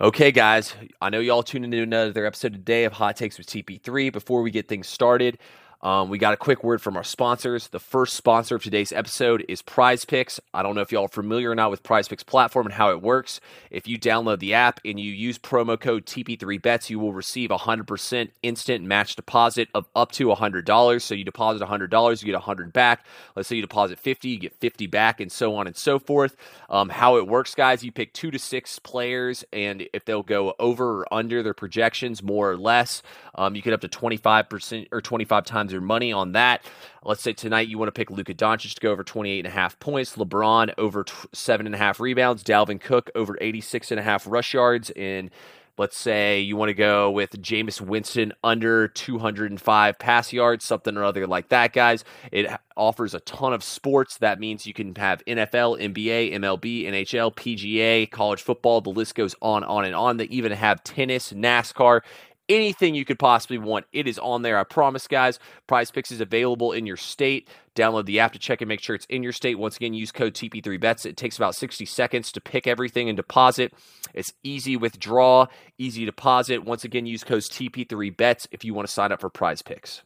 Okay, guys, I know y'all tuned into another episode today of Hot Takes with TP3. Before we get things started, um, we got a quick word from our sponsors. The first sponsor of today's episode is Prize Picks. I don't know if y'all are familiar or not with Prize Picks platform and how it works. If you download the app and you use promo code TP3Bets, you will receive a 100% instant match deposit of up to $100. So you deposit $100, you get 100 back. Let's say you deposit 50, you get 50 back, and so on and so forth. Um, how it works, guys, you pick two to six players, and if they'll go over or under their projections, more or less, um, you get up to 25% or 25 times your money on that. Let's say tonight you want to pick Luka Doncic to go over 28 and a half points, LeBron over t- seven and a half rebounds, Dalvin Cook over 86 and a half rush yards, and let's say you want to go with Jameis Winston under 205 pass yards, something or other like that, guys. It offers a ton of sports. That means you can have NFL, NBA, MLB, NHL, PGA, college football. The list goes on, on, and on. They even have tennis, NASCAR anything you could possibly want. It is on there. I promise, guys. Prize Picks is available in your state. Download the app to check and make sure it's in your state. Once again, use code TP3Bets. It takes about 60 seconds to pick everything and deposit. It's easy withdraw, easy deposit. Once again, use code TP3Bets if you want to sign up for Prize Picks.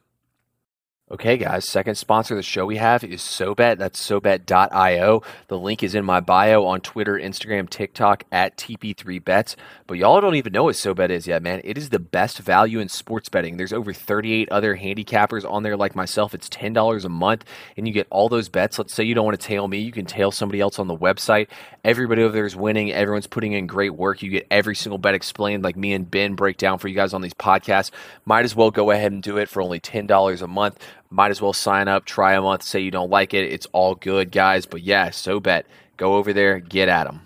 Okay, guys, second sponsor of the show we have is SoBet. That's SoBet.io. The link is in my bio on Twitter, Instagram, TikTok at TP3Bets. But y'all don't even know what SoBet is yet, man. It is the best value in sports betting. There's over 38 other handicappers on there like myself. It's $10 a month, and you get all those bets. Let's say you don't want to tail me, you can tail somebody else on the website. Everybody over there is winning. Everyone's putting in great work. You get every single bet explained, like me and Ben break down for you guys on these podcasts. Might as well go ahead and do it for only $10 a month might as well sign up, try a month, say you don't like it. It's all good, guys. But yeah, SoBet. Go over there, get at them.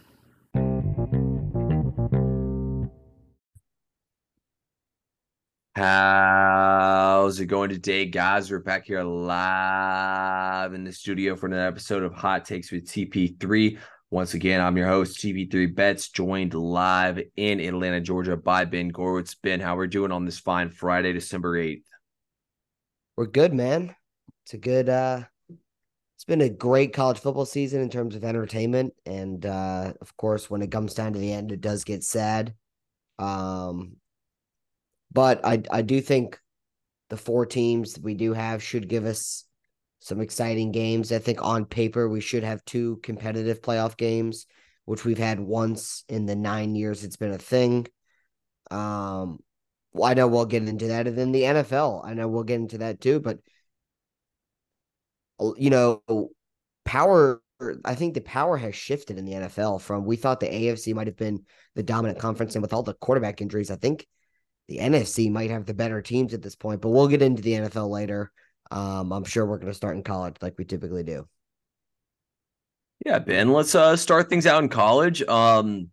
How's it going today, guys? We're back here live in the studio for another episode of Hot Takes with TP3. Once again, I'm your host, TP3 Bets, joined live in Atlanta, Georgia by Ben Gorwitz. Ben, how are we're doing on this fine Friday, December 8th? We're good, man. It's a good uh it's been a great college football season in terms of entertainment. And uh of course when it comes down to the end, it does get sad. Um but I I do think the four teams we do have should give us some exciting games. I think on paper we should have two competitive playoff games, which we've had once in the nine years it's been a thing. Um well, I know we'll get into that. And then the NFL, I know we'll get into that too. But, you know, power, I think the power has shifted in the NFL from we thought the AFC might have been the dominant conference. And with all the quarterback injuries, I think the NFC might have the better teams at this point. But we'll get into the NFL later. Um, I'm sure we're going to start in college like we typically do. Yeah, Ben, let's uh, start things out in college. Um,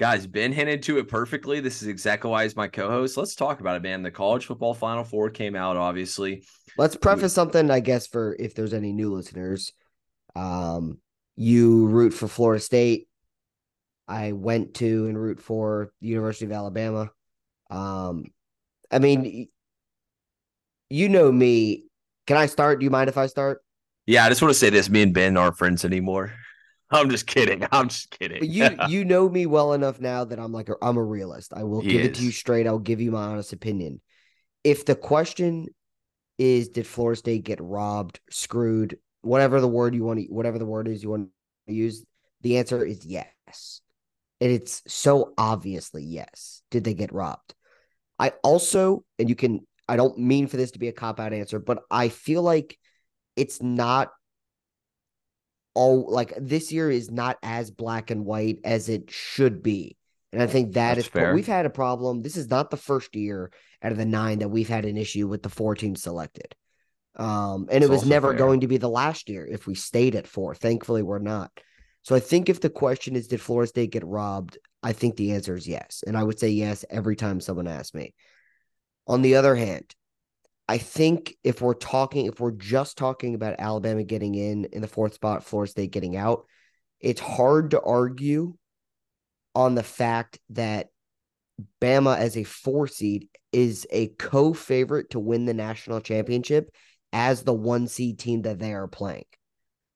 Guys, Ben hinted to it perfectly. This is exactly why he's my co-host. Let's talk about it, man. The college football final four came out, obviously. Let's preface something, I guess, for if there's any new listeners. Um, you root for Florida State. I went to and root for the University of Alabama. Um, I mean, you know me. Can I start? Do you mind if I start? Yeah, I just want to say this: me and Ben aren't friends anymore. I'm just kidding. I'm just kidding. you you know me well enough now that I'm like a, I'm a realist. I will he give is. it to you straight. I'll give you my honest opinion. If the question is did Florida State get robbed, screwed, whatever the word you want to whatever the word is you want to use, the answer is yes. And it's so obviously yes. Did they get robbed? I also, and you can I don't mean for this to be a cop out answer, but I feel like it's not all like this year is not as black and white as it should be. And I think that That's is fair. we've had a problem. This is not the first year out of the nine that we've had an issue with the four teams selected. Um, and That's it was never fair. going to be the last year if we stayed at four. Thankfully, we're not. So I think if the question is, did Florida State get robbed? I think the answer is yes. And I would say yes every time someone asks me. On the other hand, I think if we're talking, if we're just talking about Alabama getting in in the fourth spot, Florida State getting out, it's hard to argue on the fact that Bama as a four seed is a co favorite to win the national championship as the one seed team that they are playing.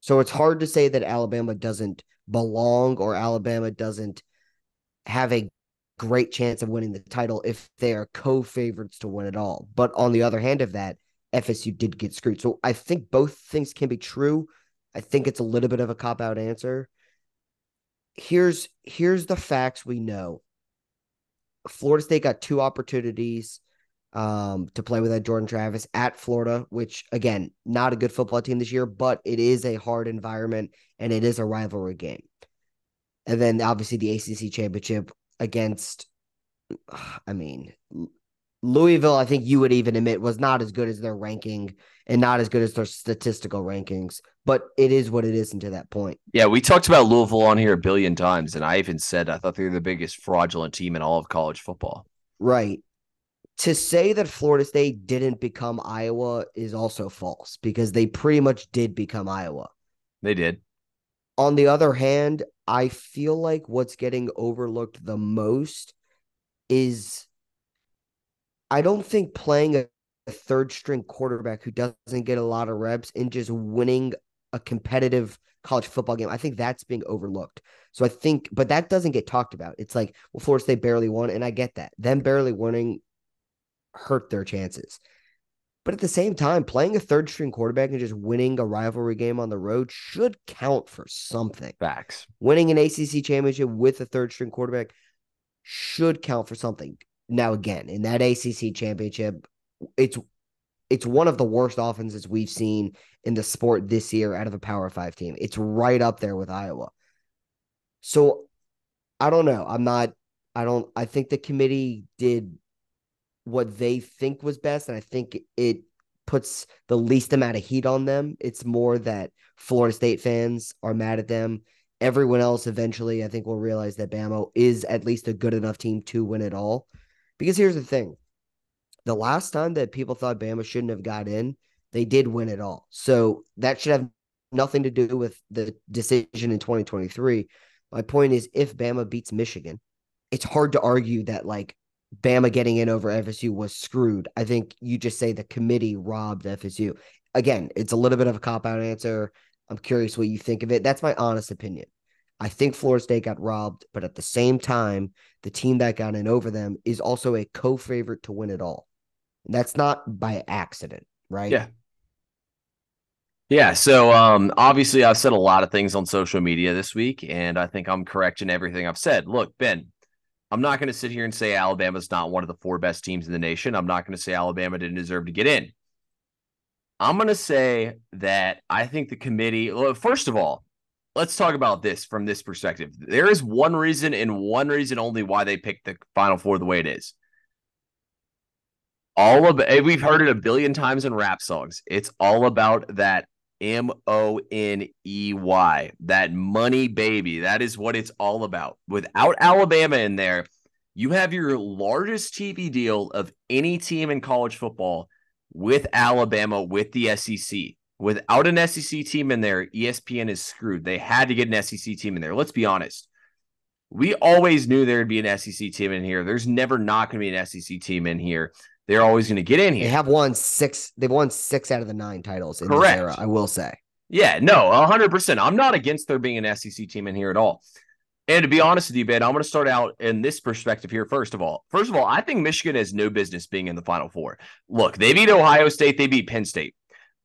So it's hard to say that Alabama doesn't belong or Alabama doesn't have a great chance of winning the title if they are co-favorites to win it all. But on the other hand of that, FSU did get screwed. So I think both things can be true. I think it's a little bit of a cop out answer. Here's here's the facts we know. Florida State got two opportunities um, to play with that Jordan Travis at Florida, which again, not a good football team this year, but it is a hard environment and it is a rivalry game. And then obviously the ACC championship against, I mean, Louisville, I think you would even admit was not as good as their ranking and not as good as their statistical rankings, but it is what it is until that point. Yeah, we talked about Louisville on here a billion times, and I even said I thought they were the biggest fraudulent team in all of college football. Right. To say that Florida State didn't become Iowa is also false because they pretty much did become Iowa. They did. On the other hand, I feel like what's getting overlooked the most is I don't think playing a, a third string quarterback who doesn't get a lot of reps and just winning a competitive college football game, I think that's being overlooked. So I think, but that doesn't get talked about. It's like, well, Florida State barely won, and I get that. Them barely winning hurt their chances. But at the same time, playing a third string quarterback and just winning a rivalry game on the road should count for something. Facts. Winning an ACC championship with a third string quarterback should count for something. Now, again, in that ACC championship, it's it's one of the worst offenses we've seen in the sport this year out of a Power Five team. It's right up there with Iowa. So I don't know. I'm not. I don't. I think the committee did what they think was best, and I think it puts the least amount of heat on them. It's more that Florida State fans are mad at them. Everyone else eventually, I think, will realize that Bama is at least a good enough team to win it all. Because here's the thing the last time that people thought Bama shouldn't have got in, they did win it all. So that should have nothing to do with the decision in 2023. My point is, if Bama beats Michigan, it's hard to argue that like Bama getting in over FSU was screwed. I think you just say the committee robbed FSU. Again, it's a little bit of a cop out answer. I'm curious what you think of it. That's my honest opinion. I think Florida State got robbed, but at the same time, the team that got in over them is also a co favorite to win it all. And that's not by accident, right? Yeah. Yeah. So um, obviously, I've said a lot of things on social media this week, and I think I'm correct in everything I've said. Look, Ben, I'm not going to sit here and say Alabama's not one of the four best teams in the nation. I'm not going to say Alabama didn't deserve to get in. I'm going to say that I think the committee, well, first of all, let's talk about this from this perspective. There is one reason and one reason only why they picked the Final Four the way it is. All of we've heard it a billion times in rap songs. It's all about that M O N E Y, that money baby. That is what it's all about. Without Alabama in there, you have your largest TV deal of any team in college football with Alabama with the SEC. Without an SEC team in there, ESPN is screwed. They had to get an SEC team in there. Let's be honest. We always knew there'd be an SEC team in here. There's never not going to be an SEC team in here. They're always going to get in here. They have won six. They've won six out of the nine titles in Correct. era. I will say. Yeah, no, hundred percent. I'm not against there being an SEC team in here at all. And to be honest with you, Ben, I'm going to start out in this perspective here. First of all, first of all, I think Michigan has no business being in the Final Four. Look, they beat Ohio State, they beat Penn State.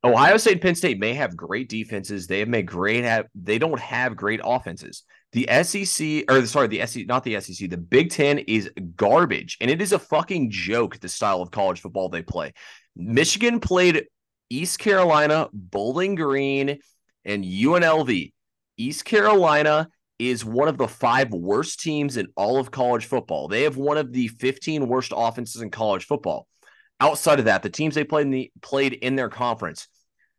Ohio State, Penn State may have great defenses. They have made great. Have they don't have great offenses. The SEC, or sorry, the SEC, not the SEC. The Big Ten is garbage, and it is a fucking joke. The style of college football they play. Michigan played East Carolina, Bowling Green, and UNLV. East Carolina is one of the five worst teams in all of college football. They have one of the 15 worst offenses in college football. Outside of that, the teams they played in the played in their conference,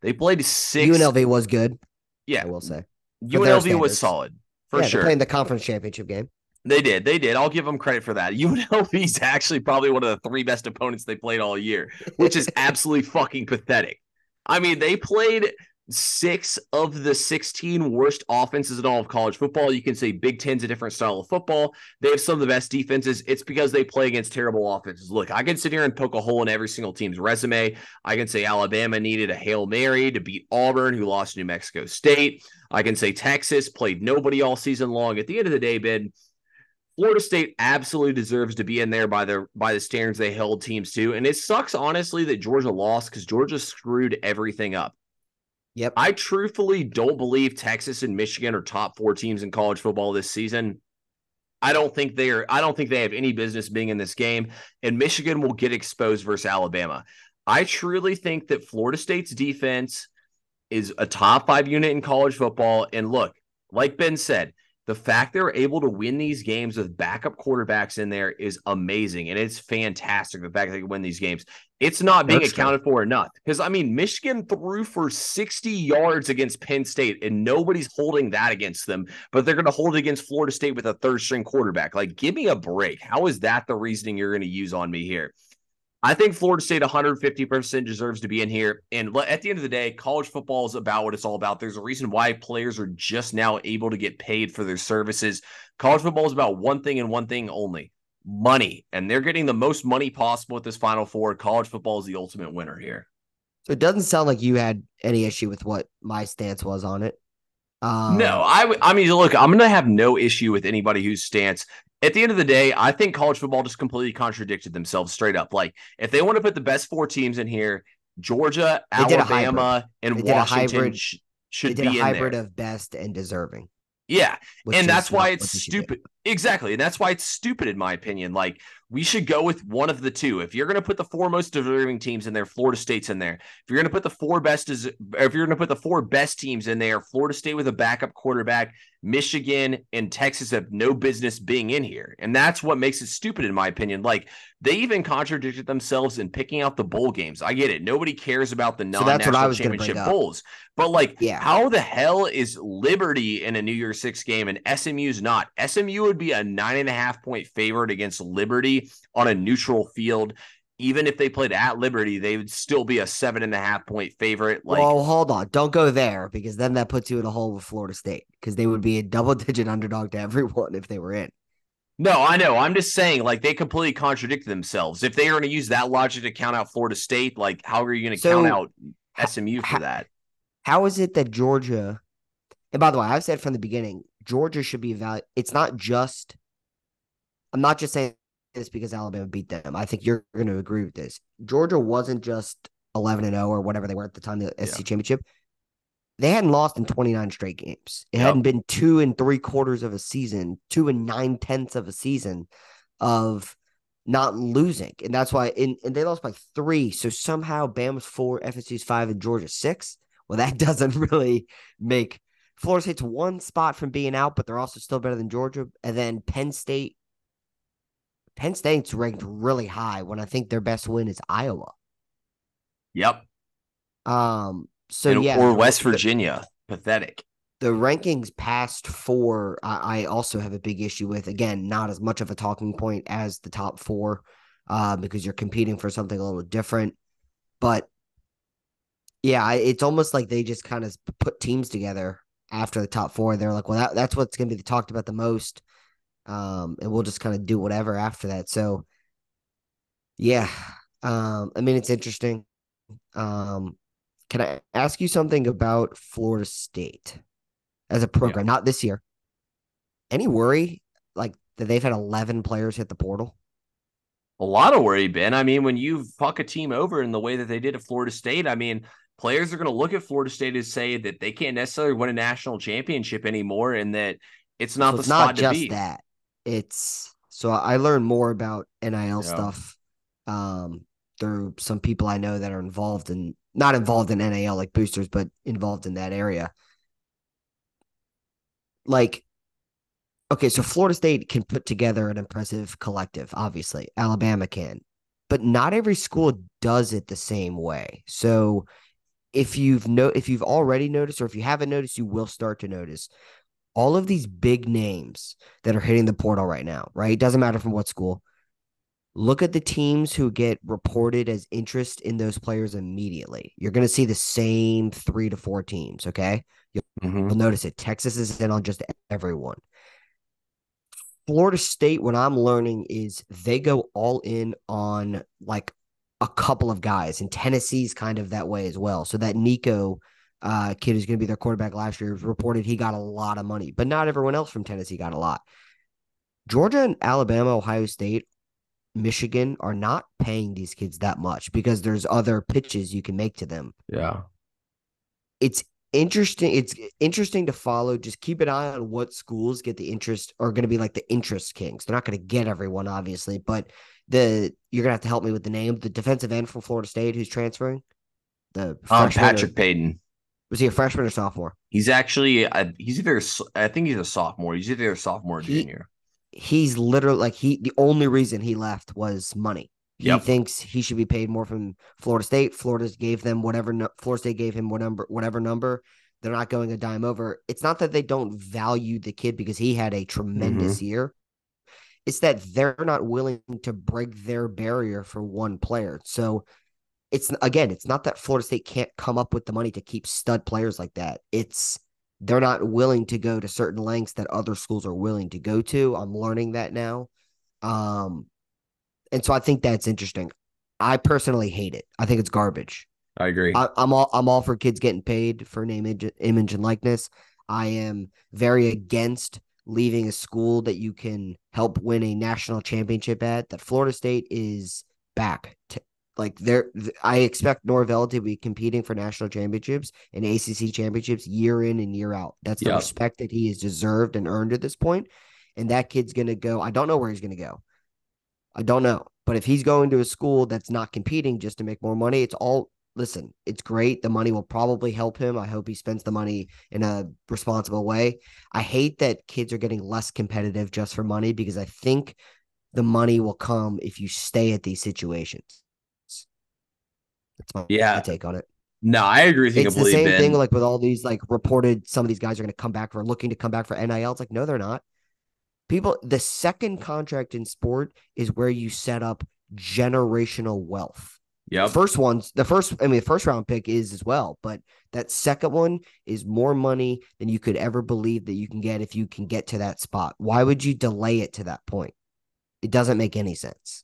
they played six. UNLV was good. Yeah, I will say UNLV was solid for yeah, sure. Playing the conference championship game. They did. They did. I'll give them credit for that. UNLV is actually probably one of the three best opponents they played all year, which is absolutely fucking pathetic. I mean, they played six of the 16 worst offenses in all of college football. You can say Big Ten's a different style of football. They have some of the best defenses. It's because they play against terrible offenses. Look, I can sit here and poke a hole in every single team's resume. I can say Alabama needed a Hail Mary to beat Auburn, who lost New Mexico State. I can say Texas played nobody all season long. At the end of the day, Ben, Florida State absolutely deserves to be in there by the by the standards they held teams to, and it sucks honestly that Georgia lost because Georgia screwed everything up. Yep. I truthfully don't believe Texas and Michigan are top four teams in college football this season. I don't think they are. I don't think they have any business being in this game, and Michigan will get exposed versus Alabama. I truly think that Florida State's defense is a top five unit in college football. And look, like Ben said, the fact they're able to win these games with backup quarterbacks in there is amazing. And it's fantastic the fact they can win these games. It's not being That's accounted true. for enough. Because, I mean, Michigan threw for 60 yards against Penn State, and nobody's holding that against them, but they're going to hold it against Florida State with a third string quarterback. Like, give me a break. How is that the reasoning you're going to use on me here? I think Florida State 150% deserves to be in here. And at the end of the day, college football is about what it's all about. There's a reason why players are just now able to get paid for their services. College football is about one thing and one thing only money. And they're getting the most money possible with this Final Four. College football is the ultimate winner here. So it doesn't sound like you had any issue with what my stance was on it. Um, no, I, I mean, look, I'm going to have no issue with anybody whose stance at the end of the day, I think college football just completely contradicted themselves straight up. Like, if they want to put the best four teams in here, Georgia, Alabama, and Washington sh- should be a hybrid there. of best and deserving. Yeah, and that's why it's stupid. Exactly, and that's why it's stupid in my opinion. Like, we should go with one of the two. If you're going to put the four most deserving teams in there, Florida State's in there. If you're going to put the four best, if you're going to put the four best teams in there, Florida State with a backup quarterback, Michigan and Texas have no business being in here, and that's what makes it stupid in my opinion. Like they even contradicted themselves in picking out the bowl games. I get it; nobody cares about the non-national so championship bowls, but like, yeah. how the hell is Liberty in a New Year's Six game and SMU's not? SMU would be a nine and a half point favorite against Liberty on a neutral field. Even if they played at Liberty, they would still be a seven and a half point favorite. Like, well, hold on, don't go there because then that puts you in a hole with Florida State because they would be a double digit underdog to everyone if they were in. No, I know. I'm just saying, like they completely contradict themselves. If they are going to use that logic to count out Florida State, like how are you going to so, count out SMU for that? How is it that Georgia? And by the way, I've said from the beginning, Georgia should be evaluated. It's not just. I'm not just saying this because Alabama beat them. I think you're going to agree with this. Georgia wasn't just 11 and 0 or whatever they were at the time of the SEC yeah. championship. They hadn't lost in 29 straight games. It yep. hadn't been two and three quarters of a season, two and nine tenths of a season of not losing. And that's why, and, and they lost by three. So somehow Bama's four, FSU's five, and Georgia six. Well, that doesn't really make Florida State's one spot from being out, but they're also still better than Georgia. And then Penn State Penn State's ranked really high when I think their best win is Iowa. Yep. Um. So and, yeah, or West Virginia, the, pathetic. The rankings past four, I, I, also have a big issue with. Again, not as much of a talking point as the top four, uh, because you're competing for something a little different. But yeah, it's almost like they just kind of put teams together after the top four. They're like, well, that, that's what's going to be talked about the most um, and we'll just kind of do whatever after that. So, yeah, um, I mean, it's interesting. Um, can I ask you something about Florida State as a program? Yeah. Not this year. Any worry like that they've had eleven players hit the portal? A lot of worry, Ben. I mean, when you fuck a team over in the way that they did at Florida State, I mean, players are going to look at Florida State and say that they can't necessarily win a national championship anymore, and that it's not so the it's spot not just be. that it's so I learned more about NIL yeah. stuff um, through some people I know that are involved in not involved in NIL like boosters, but involved in that area. Like, okay, so Florida State can put together an impressive collective, obviously. Alabama can, but not every school does it the same way. So if you've no if you've already noticed or if you haven't noticed, you will start to notice all of these big names that are hitting the portal right now, right? It doesn't matter from what school. Look at the teams who get reported as interest in those players immediately. You're going to see the same three to four teams, okay? You'll, mm-hmm. you'll notice it. Texas is in on just everyone. Florida State, what I'm learning is they go all in on like a couple of guys, and Tennessee's kind of that way as well. So that Nico uh, kid who's going to be their quarterback last year, reported he got a lot of money, but not everyone else from Tennessee got a lot. Georgia and Alabama, Ohio State, Michigan are not paying these kids that much because there's other pitches you can make to them. Yeah. It's interesting. It's interesting to follow. Just keep an eye on what schools get the interest are going to be like the interest kings. They're not going to get everyone, obviously, but the you're gonna have to help me with the name. The defensive end from Florida State who's transferring. The um, Patrick or, Payton. Was he a freshman or sophomore? He's actually uh, he's either I think he's a sophomore. He's either a sophomore or he, junior. He's literally like he the only reason he left was money. He yep. thinks he should be paid more from Florida State. Florida gave them whatever Florida State gave him whatever whatever number. They're not going a dime over. It's not that they don't value the kid because he had a tremendous mm-hmm. year. It's that they're not willing to break their barrier for one player. So it's again, it's not that Florida State can't come up with the money to keep stud players like that. It's they're not willing to go to certain lengths that other schools are willing to go to. I'm learning that now. Um, and so I think that's interesting. I personally hate it. I think it's garbage. I agree. I, am all I'm all for kids getting paid for name, image, image, and likeness. I am very against leaving a school that you can help win a national championship at. That Florida State is back to like there I expect Norvell to be competing for national championships and ACC championships year in and year out. That's the yep. respect that he has deserved and earned at this point. And that kid's going to go. I don't know where he's going to go. I don't know. But if he's going to a school that's not competing just to make more money, it's all listen, it's great. The money will probably help him. I hope he spends the money in a responsible way. I hate that kids are getting less competitive just for money because I think the money will come if you stay at these situations. That's my, yeah. my take on it. No, I agree with you. It's the same ben. thing like with all these like reported some of these guys are going to come back for looking to come back for NIL. It's like, no, they're not. People, the second contract in sport is where you set up generational wealth. Yeah. First one's the first, I mean, the first round pick is as well, but that second one is more money than you could ever believe that you can get if you can get to that spot. Why would you delay it to that point? It doesn't make any sense.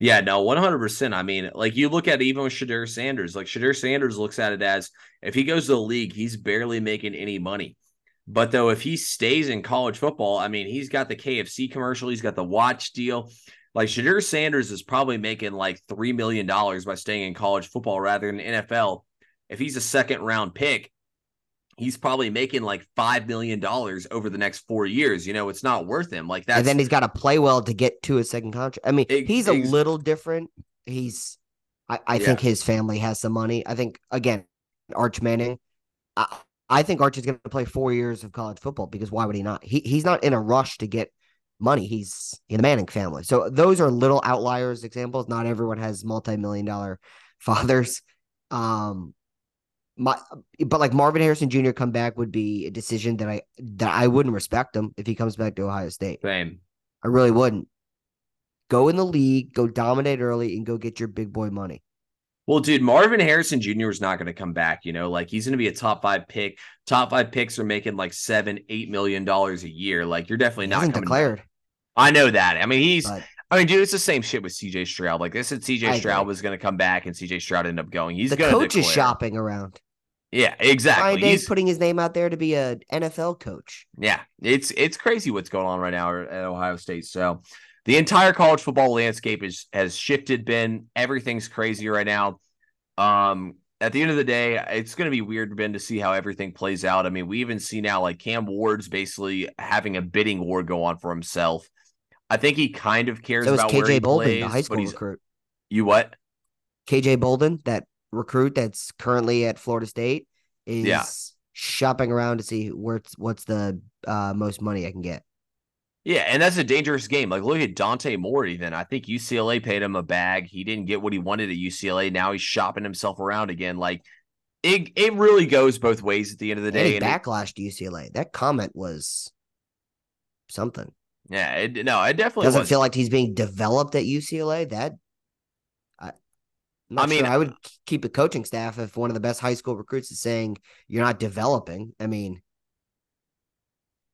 Yeah, no, 100%. I mean, like you look at it even with Shedeur Sanders, like Shedeur Sanders looks at it as if he goes to the league, he's barely making any money. But though, if he stays in college football, I mean, he's got the KFC commercial, he's got the watch deal. Like Shedeur Sanders is probably making like $3 million by staying in college football rather than NFL. If he's a second round pick, he's probably making like five million dollars over the next four years. You know, it's not worth him. Like that. And then he's got to play well to get to a second contract. I mean, it, he's a little different. He's, I, I yeah. think his family has some money. I think again, Arch Manning. I, I think Arch is going to play four years of college football because why would he not? He he's not in a rush to get money. He's in the Manning family. So those are little outliers examples. Not everyone has multi-million dollar fathers. Um, my but like Marvin Harrison Jr. come back would be a decision that I that I wouldn't respect him if he comes back to Ohio State. Same. I really wouldn't. Go in the league, go dominate early, and go get your big boy money. Well, dude, Marvin Harrison Jr. is not going to come back. You know, like he's going to be a top five pick. Top five picks are making like seven, eight million dollars a year. Like you're definitely not declared. Back. I know that. I mean, he's. But, I mean, dude, it's the same shit with CJ Stroud. Like this, CJ Stroud was going to come back, and CJ Stroud ended up going. He's the coach is shopping around. Yeah, exactly. Ryan Day's putting his name out there to be a NFL coach. Yeah, it's it's crazy what's going on right now at Ohio State. So the entire college football landscape is has shifted. Ben, everything's crazy right now. Um, at the end of the day, it's going to be weird, Ben, to see how everything plays out. I mean, we even see now like Cam Ward's basically having a bidding war go on for himself. I think he kind of cares so about KJ where he Bolden, plays, the high school recruit. You what? KJ Bolden, that recruit that's currently at Florida State, is yeah. shopping around to see where's what's the uh, most money I can get. Yeah, and that's a dangerous game. Like, look at Dante Moore. Even I think UCLA paid him a bag. He didn't get what he wanted at UCLA. Now he's shopping himself around again. Like, it it really goes both ways at the end of the day. And backlash it, to UCLA. That comment was something. Yeah, it, no, it definitely doesn't was. feel like he's being developed at UCLA. That I, I mean, sure. I would keep a coaching staff if one of the best high school recruits is saying you're not developing. I mean,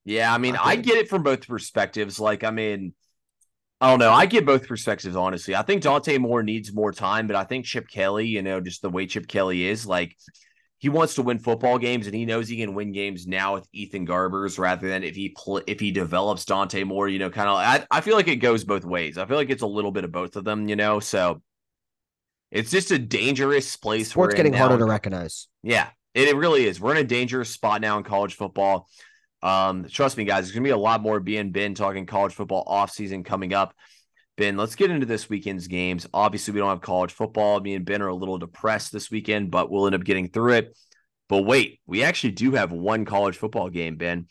yeah, I mean, I get it from both perspectives. Like, I mean, I don't know. I get both perspectives, honestly. I think Dante Moore needs more time, but I think Chip Kelly, you know, just the way Chip Kelly is, like, he wants to win football games, and he knows he can win games now with Ethan Garbers rather than if he pl- if he develops Dante Moore. You know, kind of. I, I feel like it goes both ways. I feel like it's a little bit of both of them. You know, so it's just a dangerous place. Sports getting harder to recognize. Yeah, it, it really is. We're in a dangerous spot now in college football. Um, trust me, guys, it's gonna be a lot more being Ben talking college football offseason coming up. Ben, let's get into this weekend's games. Obviously, we don't have college football. Me and Ben are a little depressed this weekend, but we'll end up getting through it. But wait, we actually do have one college football game, Ben.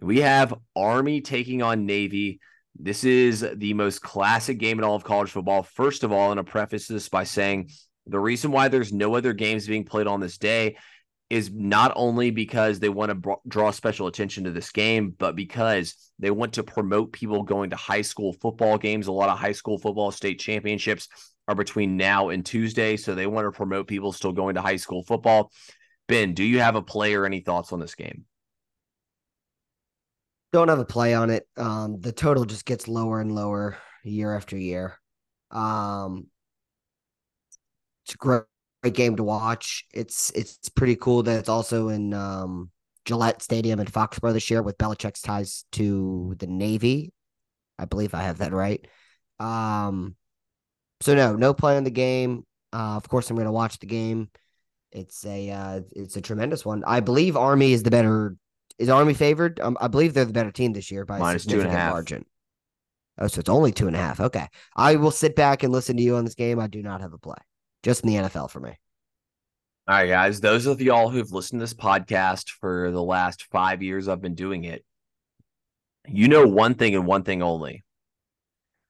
We have Army taking on Navy. This is the most classic game in all of college football. First of all, going to preface this by saying the reason why there's no other games being played on this day is not only because they want to draw special attention to this game, but because they want to promote people going to high school football games. A lot of high school football state championships are between now and Tuesday. So they want to promote people still going to high school football. Ben, do you have a play or any thoughts on this game? Don't have a play on it. Um, the total just gets lower and lower year after year. Um, it's great great game to watch. It's it's pretty cool that it's also in um, Gillette Stadium in Foxborough this year with Belichick's ties to the Navy. I believe I have that right. Um, so no, no play in the game. Uh, of course, I'm going to watch the game. It's a uh, it's a tremendous one. I believe Army is the better. Is Army favored? Um, I believe they're the better team this year by Minus a significant two and a half. margin. Oh, so it's only two and a half. Okay, I will sit back and listen to you on this game. I do not have a play just in the NFL for me. All right, guys. Those of y'all who've listened to this podcast for the last five years I've been doing it, you know one thing and one thing only.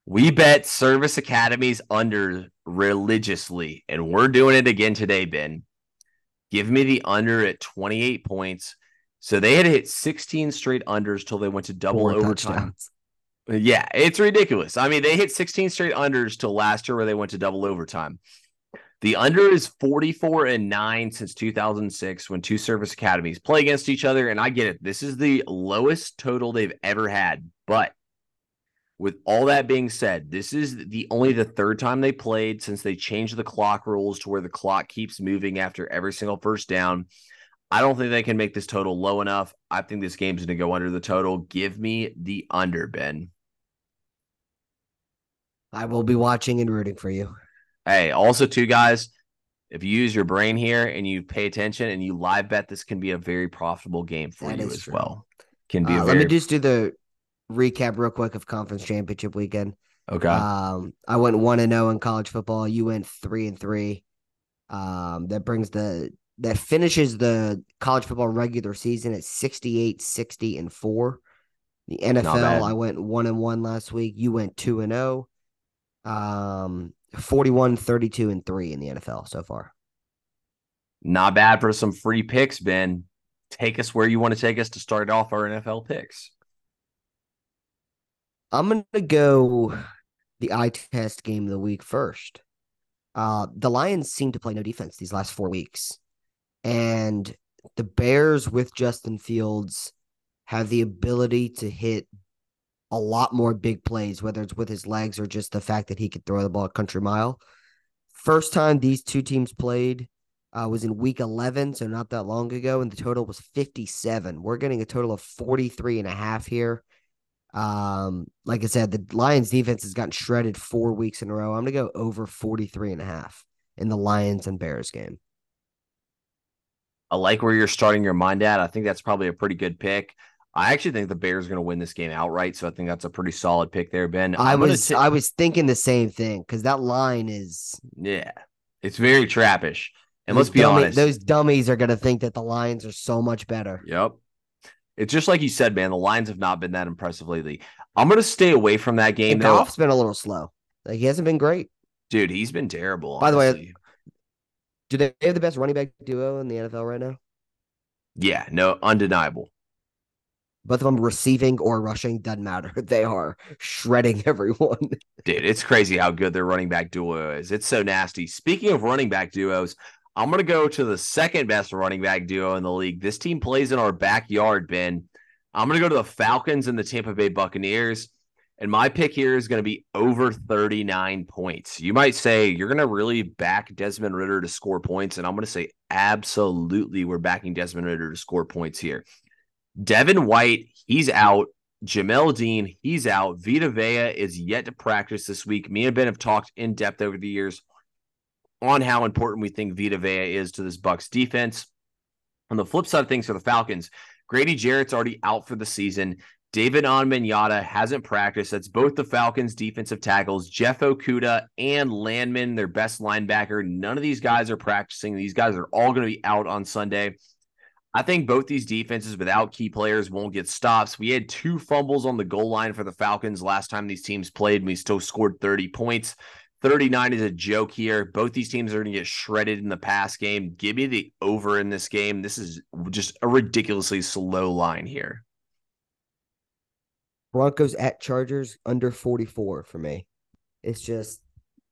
We bet service academies under religiously, and we're doing it again today, Ben. Give me the under at 28 points. So they had hit 16 straight unders till they went to double Four overtime. Touchdowns. Yeah, it's ridiculous. I mean, they hit 16 straight unders till last year where they went to double overtime. The under is 44 and 9 since 2006 when two service academies play against each other. And I get it. This is the lowest total they've ever had. But with all that being said, this is the only the third time they played since they changed the clock rules to where the clock keeps moving after every single first down. I don't think they can make this total low enough. I think this game's going to go under the total. Give me the under, Ben. I will be watching and rooting for you. Hey, also, two guys, if you use your brain here and you pay attention and you live bet, this can be a very profitable game for that you as true. well. Can be. Uh, very... Let me just do the recap real quick of conference championship weekend. Okay. Um, I went one and zero oh in college football. You went three and three. Um, that brings the that finishes the college football regular season at 68, 60, and four. The NFL, I went one and one last week. You went two and zero. Oh. Um, 41, 32, and three in the NFL so far. Not bad for some free picks, Ben. Take us where you want to take us to start off our NFL picks. I'm going to go the eye test game of the week first. Uh, the Lions seem to play no defense these last four weeks. And the Bears with Justin Fields have the ability to hit a lot more big plays, whether it's with his legs or just the fact that he could throw the ball a country mile. First time these two teams played uh, was in week 11, so not that long ago, and the total was 57. We're getting a total of 43 and a half here. Um, like I said, the Lions defense has gotten shredded four weeks in a row. I'm going to go over 43 and a half in the Lions and Bears game. I like where you're starting your mind at. I think that's probably a pretty good pick. I actually think the Bears are going to win this game outright, so I think that's a pretty solid pick there, Ben. I was t- I was thinking the same thing because that line is yeah, it's very trappish. And let's be dummy, honest, those dummies are going to think that the Lions are so much better. Yep, it's just like you said, man. The Lions have not been that impressive lately. I'm going to stay away from that game. And Goff's been a little slow. Like he hasn't been great, dude. He's been terrible. By honestly. the way, do they have the best running back duo in the NFL right now? Yeah, no, undeniable both of them receiving or rushing doesn't matter. They are shredding everyone. Dude, it's crazy how good their running back duo is. It's so nasty. Speaking of running back duos, I'm going to go to the second best running back duo in the league. This team plays in our backyard, Ben. I'm going to go to the Falcons and the Tampa Bay Buccaneers. And my pick here is going to be over 39 points. You might say you're going to really back Desmond Ridder to score points. And I'm going to say absolutely we're backing Desmond Ridder to score points here. Devin White, he's out. Jamel Dean, he's out. Vita Vea is yet to practice this week. Me and Ben have talked in depth over the years on how important we think Vita Vea is to this Bucks defense. On the flip side of things for the Falcons, Grady Jarrett's already out for the season. David Onyemata hasn't practiced. That's both the Falcons' defensive tackles, Jeff Okudah and Landman, their best linebacker. None of these guys are practicing. These guys are all going to be out on Sunday. I think both these defenses without key players won't get stops. We had two fumbles on the goal line for the Falcons last time these teams played, and we still scored 30 points. 39 is a joke here. Both these teams are going to get shredded in the pass game. Give me the over in this game. This is just a ridiculously slow line here. Broncos at Chargers under 44 for me. It's just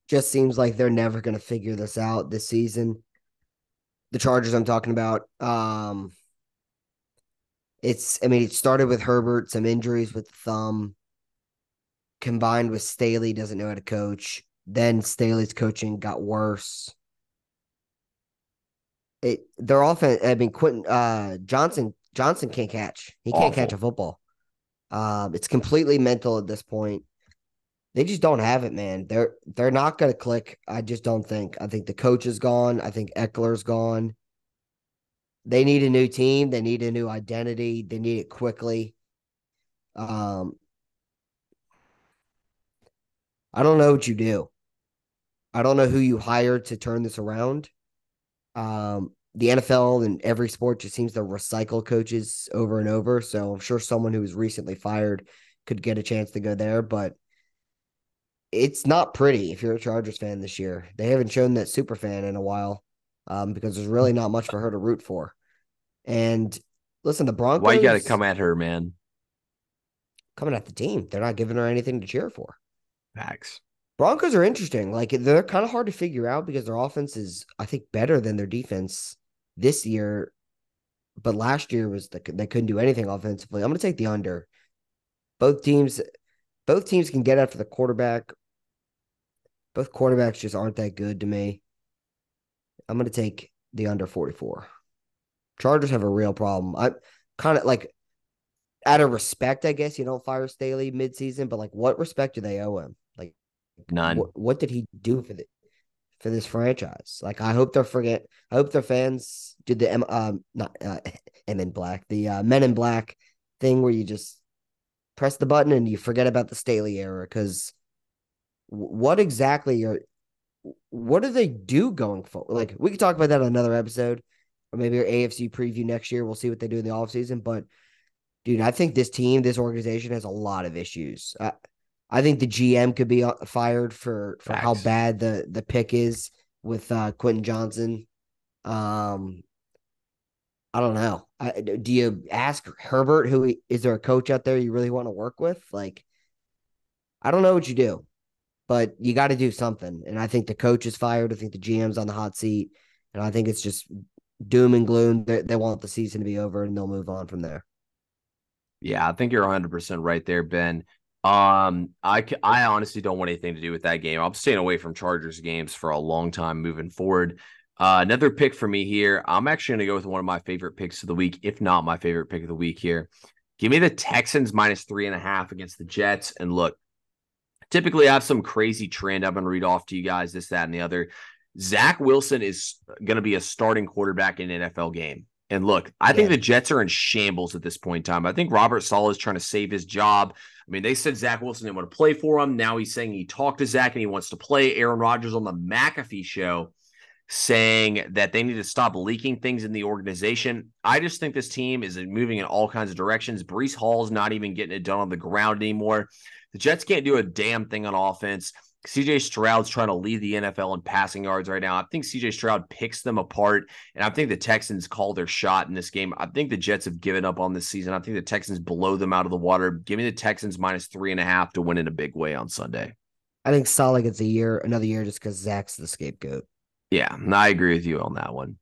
just seems like they're never going to figure this out this season. The Chargers I'm talking about um it's I mean it started with Herbert, some injuries with thumb combined with Staley doesn't know how to coach. Then Staley's coaching got worse. It their offense I mean Quentin uh Johnson Johnson can't catch. He can't Awful. catch a football. Um, it's completely mental at this point. They just don't have it, man. They're they're not gonna click. I just don't think. I think the coach is gone. I think Ekeler's gone. They need a new team. They need a new identity. They need it quickly. Um, I don't know what you do. I don't know who you hired to turn this around. Um, the NFL and every sport just seems to recycle coaches over and over. So I'm sure someone who was recently fired could get a chance to go there, but it's not pretty if you're a Chargers fan this year. They haven't shown that super fan in a while um, because there's really not much for her to root for. And listen, the Broncos. Why you got to come at her, man? Coming at the team. They're not giving her anything to cheer for. Facts. Broncos are interesting. Like they're kind of hard to figure out because their offense is, I think, better than their defense this year, but last year was the, they couldn't do anything offensively. I'm going to take the under. Both teams, both teams can get after the quarterback. Both quarterbacks just aren't that good to me. I'm going to take the under 44. Chargers have a real problem. I kind of like out of respect, I guess you don't fire Staley midseason, but like what respect do they owe him? Like none. What, what did he do for the for this franchise. Like I hope they're forget. I hope their fans did the M um not uh, M in Black the uh, Men in Black thing where you just press the button and you forget about the Staley era because what exactly are what do they do going forward? Like we could talk about that on another episode or maybe our AFC preview next year. We'll see what they do in the offseason. But dude, I think this team, this organization has a lot of issues. Uh, I think the GM could be uh, fired for for Facts. how bad the the pick is with uh, Quentin Johnson. Um, I don't know. I, do you ask Herbert who he, is there a coach out there you really want to work with? Like, I don't know what you do, but you got to do something. And I think the coach is fired. I think the GM's on the hot seat, and I think it's just doom and gloom. They, they want the season to be over, and they'll move on from there. Yeah, I think you're 100 percent right there, Ben. Um, I I honestly don't want anything to do with that game. I'm staying away from Chargers games for a long time moving forward. Uh, another pick for me here. I'm actually going to go with one of my favorite picks of the week, if not my favorite pick of the week here. Give me the Texans minus three and a half against the Jets. And look, typically I have some crazy trend I'm going to read off to you guys, this, that, and the other. Zach Wilson is going to be a starting quarterback in an NFL game. And look, I yeah. think the Jets are in shambles at this point in time. I think Robert Saleh is trying to save his job. I mean, they said Zach Wilson didn't want to play for him. Now he's saying he talked to Zach and he wants to play. Aaron Rodgers on the McAfee show saying that they need to stop leaking things in the organization. I just think this team is moving in all kinds of directions. Breece Hall's not even getting it done on the ground anymore. The Jets can't do a damn thing on offense. CJ Stroud's trying to lead the NFL in passing yards right now. I think CJ Stroud picks them apart, and I think the Texans call their shot in this game. I think the Jets have given up on this season. I think the Texans blow them out of the water. Give me the Texans minus three and a half to win in a big way on Sunday. I think Saleh gets a year, another year, just because Zach's the scapegoat. Yeah, I agree with you on that one.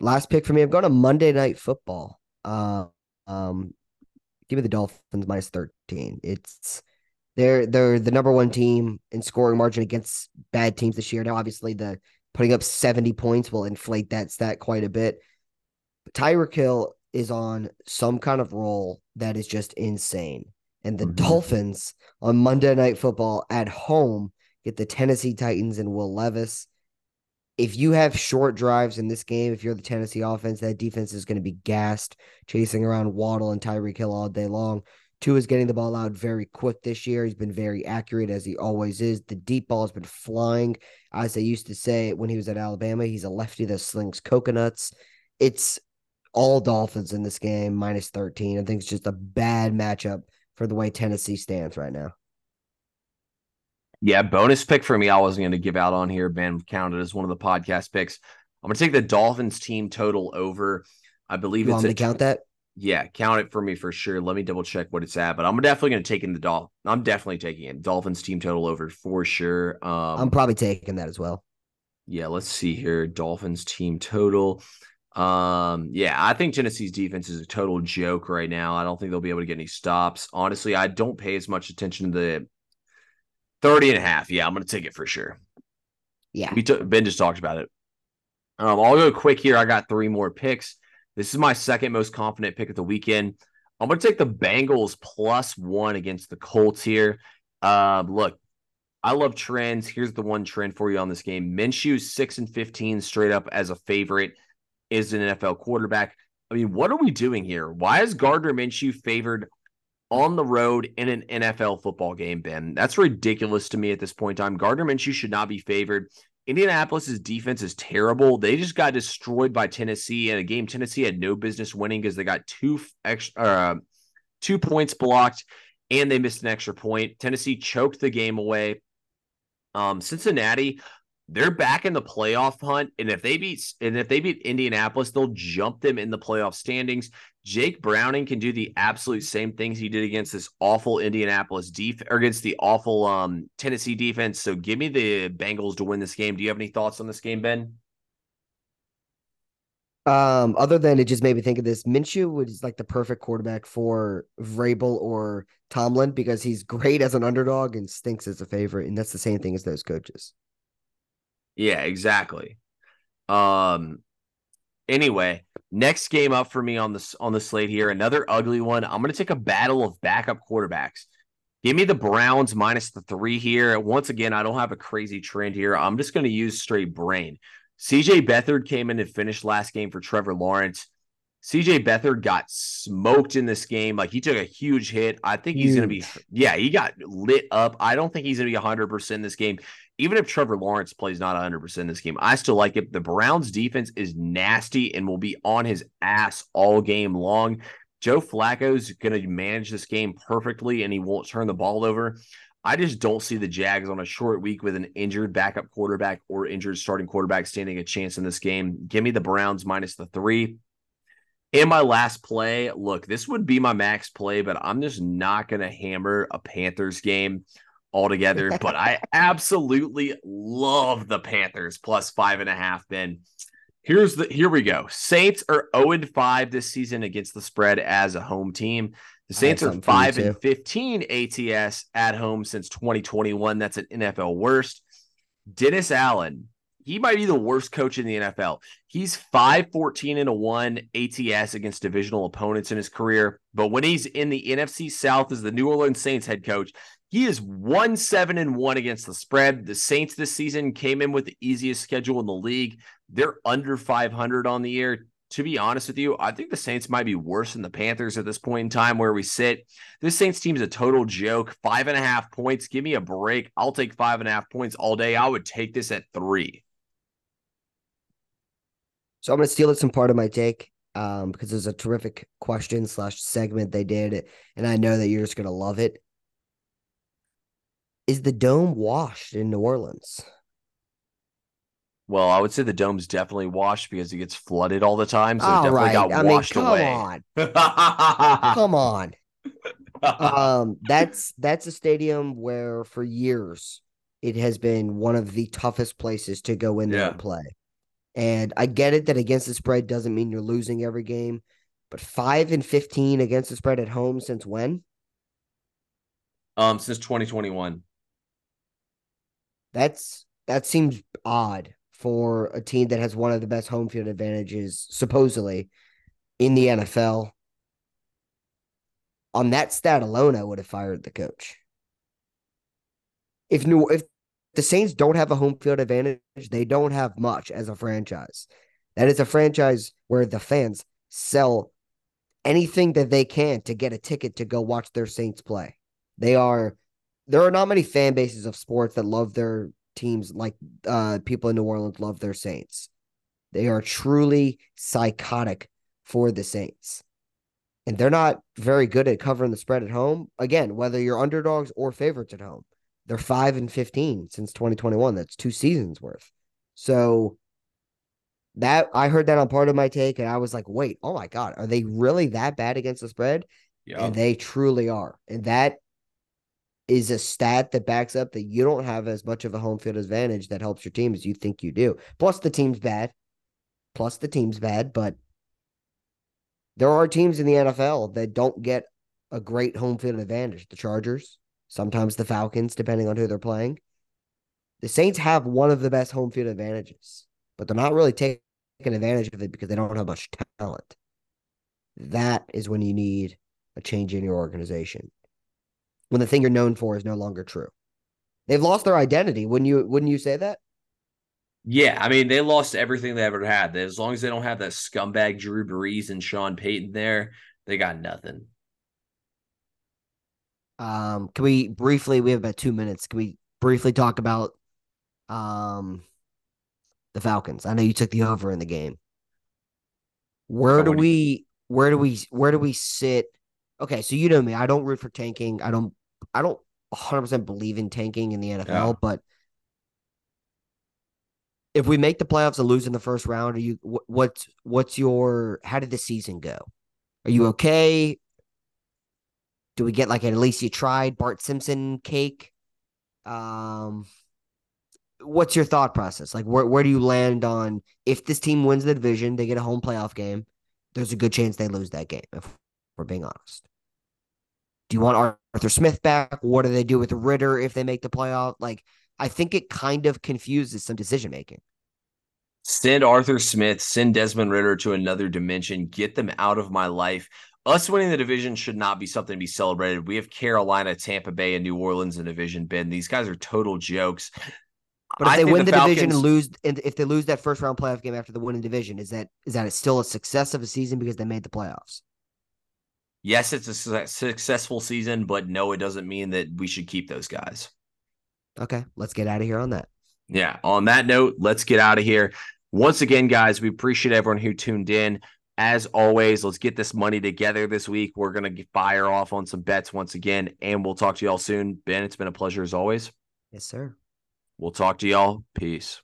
Last pick for me. I'm going to Monday Night Football. Uh, um, give me the Dolphins minus 13. It's they're they're the number one team in scoring margin against bad teams this year. Now, obviously, the putting up 70 points will inflate that stat quite a bit. But Tyreek Hill is on some kind of roll that is just insane. And the mm-hmm. Dolphins on Monday Night Football at home get the Tennessee Titans and Will Levis. If you have short drives in this game, if you're the Tennessee offense, that defense is going to be gassed, chasing around Waddle and Tyreek Hill all day long. Tua is getting the ball out very quick this year. He's been very accurate as he always is. The deep ball has been flying. As they used to say when he was at Alabama, he's a lefty that slings coconuts. It's all Dolphins in this game, minus 13. I think it's just a bad matchup for the way Tennessee stands right now. Yeah, bonus pick for me. I wasn't going to give out on here. Ben counted as one of the podcast picks. I'm going to take the Dolphins team total over. I believe you it's want to count that. Yeah, count it for me for sure. Let me double check what it's at, but I'm definitely going to take in the Dolphin. I'm definitely taking it. Dolphins team total over for sure. Um, I'm probably taking that as well. Yeah, let's see here. Dolphins team total. Um, yeah, I think Tennessee's defense is a total joke right now. I don't think they'll be able to get any stops. Honestly, I don't pay as much attention to the 30 and a half. Yeah, I'm going to take it for sure. Yeah. We took Ben just talked about it. Um, I'll go quick here. I got three more picks. This is my second most confident pick of the weekend. I'm going to take the Bengals plus one against the Colts here. Uh, look, I love trends. Here's the one trend for you on this game. Minshew six and 15 straight up as a favorite is an NFL quarterback. I mean, what are we doing here? Why is Gardner Minshew favored on the road in an NFL football game, Ben? That's ridiculous to me at this point in time. Gardner Minshew should not be favored. Indianapolis's defense is terrible. They just got destroyed by Tennessee in a game Tennessee had no business winning because they got two extra uh, two points blocked and they missed an extra point. Tennessee choked the game away. Um, Cincinnati, they're back in the playoff hunt, and if they beat and if they beat Indianapolis, they'll jump them in the playoff standings. Jake Browning can do the absolute same things he did against this awful Indianapolis defense or against the awful um, Tennessee defense. So give me the Bengals to win this game. Do you have any thoughts on this game, Ben? Um, other than it just made me think of this, Minshew was like the perfect quarterback for Vrabel or Tomlin because he's great as an underdog and stinks as a favorite, and that's the same thing as those coaches. Yeah, exactly. Um, Anyway, next game up for me on this on the slate here, another ugly one. I'm going to take a battle of backup quarterbacks. Give me the Browns minus the three here. Once again, I don't have a crazy trend here. I'm just going to use straight brain. CJ Beathard came in and finished last game for Trevor Lawrence. CJ Beathard got smoked in this game. Like he took a huge hit. I think he's going to be, yeah, he got lit up. I don't think he's going to be 100% in this game even if Trevor Lawrence plays not 100% in this game, I still like it. The Browns defense is nasty and will be on his ass all game long. Joe Flacco's going to manage this game perfectly and he won't turn the ball over. I just don't see the Jags on a short week with an injured backup quarterback or injured starting quarterback standing a chance in this game. Give me the Browns minus the three. In my last play, look, this would be my max play, but I'm just not going to hammer a Panthers game altogether. but I absolutely love the Panthers plus five and a half. Then here's the here we go. Saints are 0 and 5 this season against the spread as a home team. The Saints are 5 and 15 ATS at home since 2021. That's an NFL worst. Dennis Allen, he might be the worst coach in the NFL. He's 5 14 and a 1 ATS against divisional opponents in his career. But when he's in the NFC South as the New Orleans Saints head coach, he is one seven and one against the spread. The Saints this season came in with the easiest schedule in the league. They're under 500 on the year. To be honest with you, I think the Saints might be worse than the Panthers at this point in time where we sit. This Saints team is a total joke. Five and a half points. Give me a break. I'll take five and a half points all day. I would take this at three. So I'm going to steal some part of my take um, because there's a terrific question slash segment they did, and I know that you're just going to love it is the dome washed in New Orleans? Well, I would say the dome's definitely washed because it gets flooded all the time. So all it definitely right. got I washed mean, come away. On. come on. um, that's that's a stadium where for years it has been one of the toughest places to go in there yeah. and play. And I get it that against the spread doesn't mean you're losing every game, but five and fifteen against the spread at home since when? Um, since 2021. That's that seems odd for a team that has one of the best home field advantages, supposedly, in the NFL. On that stat alone, I would have fired the coach. If New if the Saints don't have a home field advantage, they don't have much as a franchise. That is a franchise where the fans sell anything that they can to get a ticket to go watch their Saints play. They are there are not many fan bases of sports that love their teams like uh, people in New Orleans love their Saints. They are truly psychotic for the Saints. And they're not very good at covering the spread at home. Again, whether you're underdogs or favorites at home, they're 5 and 15 since 2021. That's two seasons worth. So that I heard that on part of my take, and I was like, wait, oh my God, are they really that bad against the spread? Yeah. And they truly are. And that is a stat that backs up that you don't have as much of a home field advantage that helps your team as you think you do. Plus, the team's bad. Plus, the team's bad, but there are teams in the NFL that don't get a great home field advantage. The Chargers, sometimes the Falcons, depending on who they're playing. The Saints have one of the best home field advantages, but they're not really taking advantage of it because they don't have much talent. That is when you need a change in your organization when the thing you're known for is no longer true. They've lost their identity. Wouldn't you wouldn't you say that? Yeah, I mean, they lost everything they ever had. As long as they don't have that scumbag Drew Brees and Sean Payton there, they got nothing. Um, can we briefly we have about two minutes. Can we briefly talk about um the Falcons? I know you took the over in the game. Where do we where do we where do we sit? Okay, so you know me. I don't root for tanking. I don't I don't 100% believe in tanking in the NFL, yeah. but if we make the playoffs and lose in the first round, are you what's what's your how did the season go? Are you okay? Do we get like at least you tried Bart Simpson cake? Um what's your thought process? Like where where do you land on if this team wins the division, they get a home playoff game, there's a good chance they lose that game if we're being honest. Do you want Arthur Smith back? What do they do with Ridder if they make the playoff? Like, I think it kind of confuses some decision making. Send Arthur Smith, send Desmond Ridder to another dimension, get them out of my life. Us winning the division should not be something to be celebrated. We have Carolina, Tampa Bay, and New Orleans in division. Ben, these guys are total jokes. But if I they win the, the Falcons, division and lose, and if they lose that first round playoff game after the winning division, is that is that still a success of a season because they made the playoffs? Yes, it's a successful season, but no, it doesn't mean that we should keep those guys. Okay, let's get out of here on that. Yeah, on that note, let's get out of here. Once again, guys, we appreciate everyone who tuned in. As always, let's get this money together this week. We're going to fire off on some bets once again, and we'll talk to y'all soon. Ben, it's been a pleasure as always. Yes, sir. We'll talk to y'all. Peace.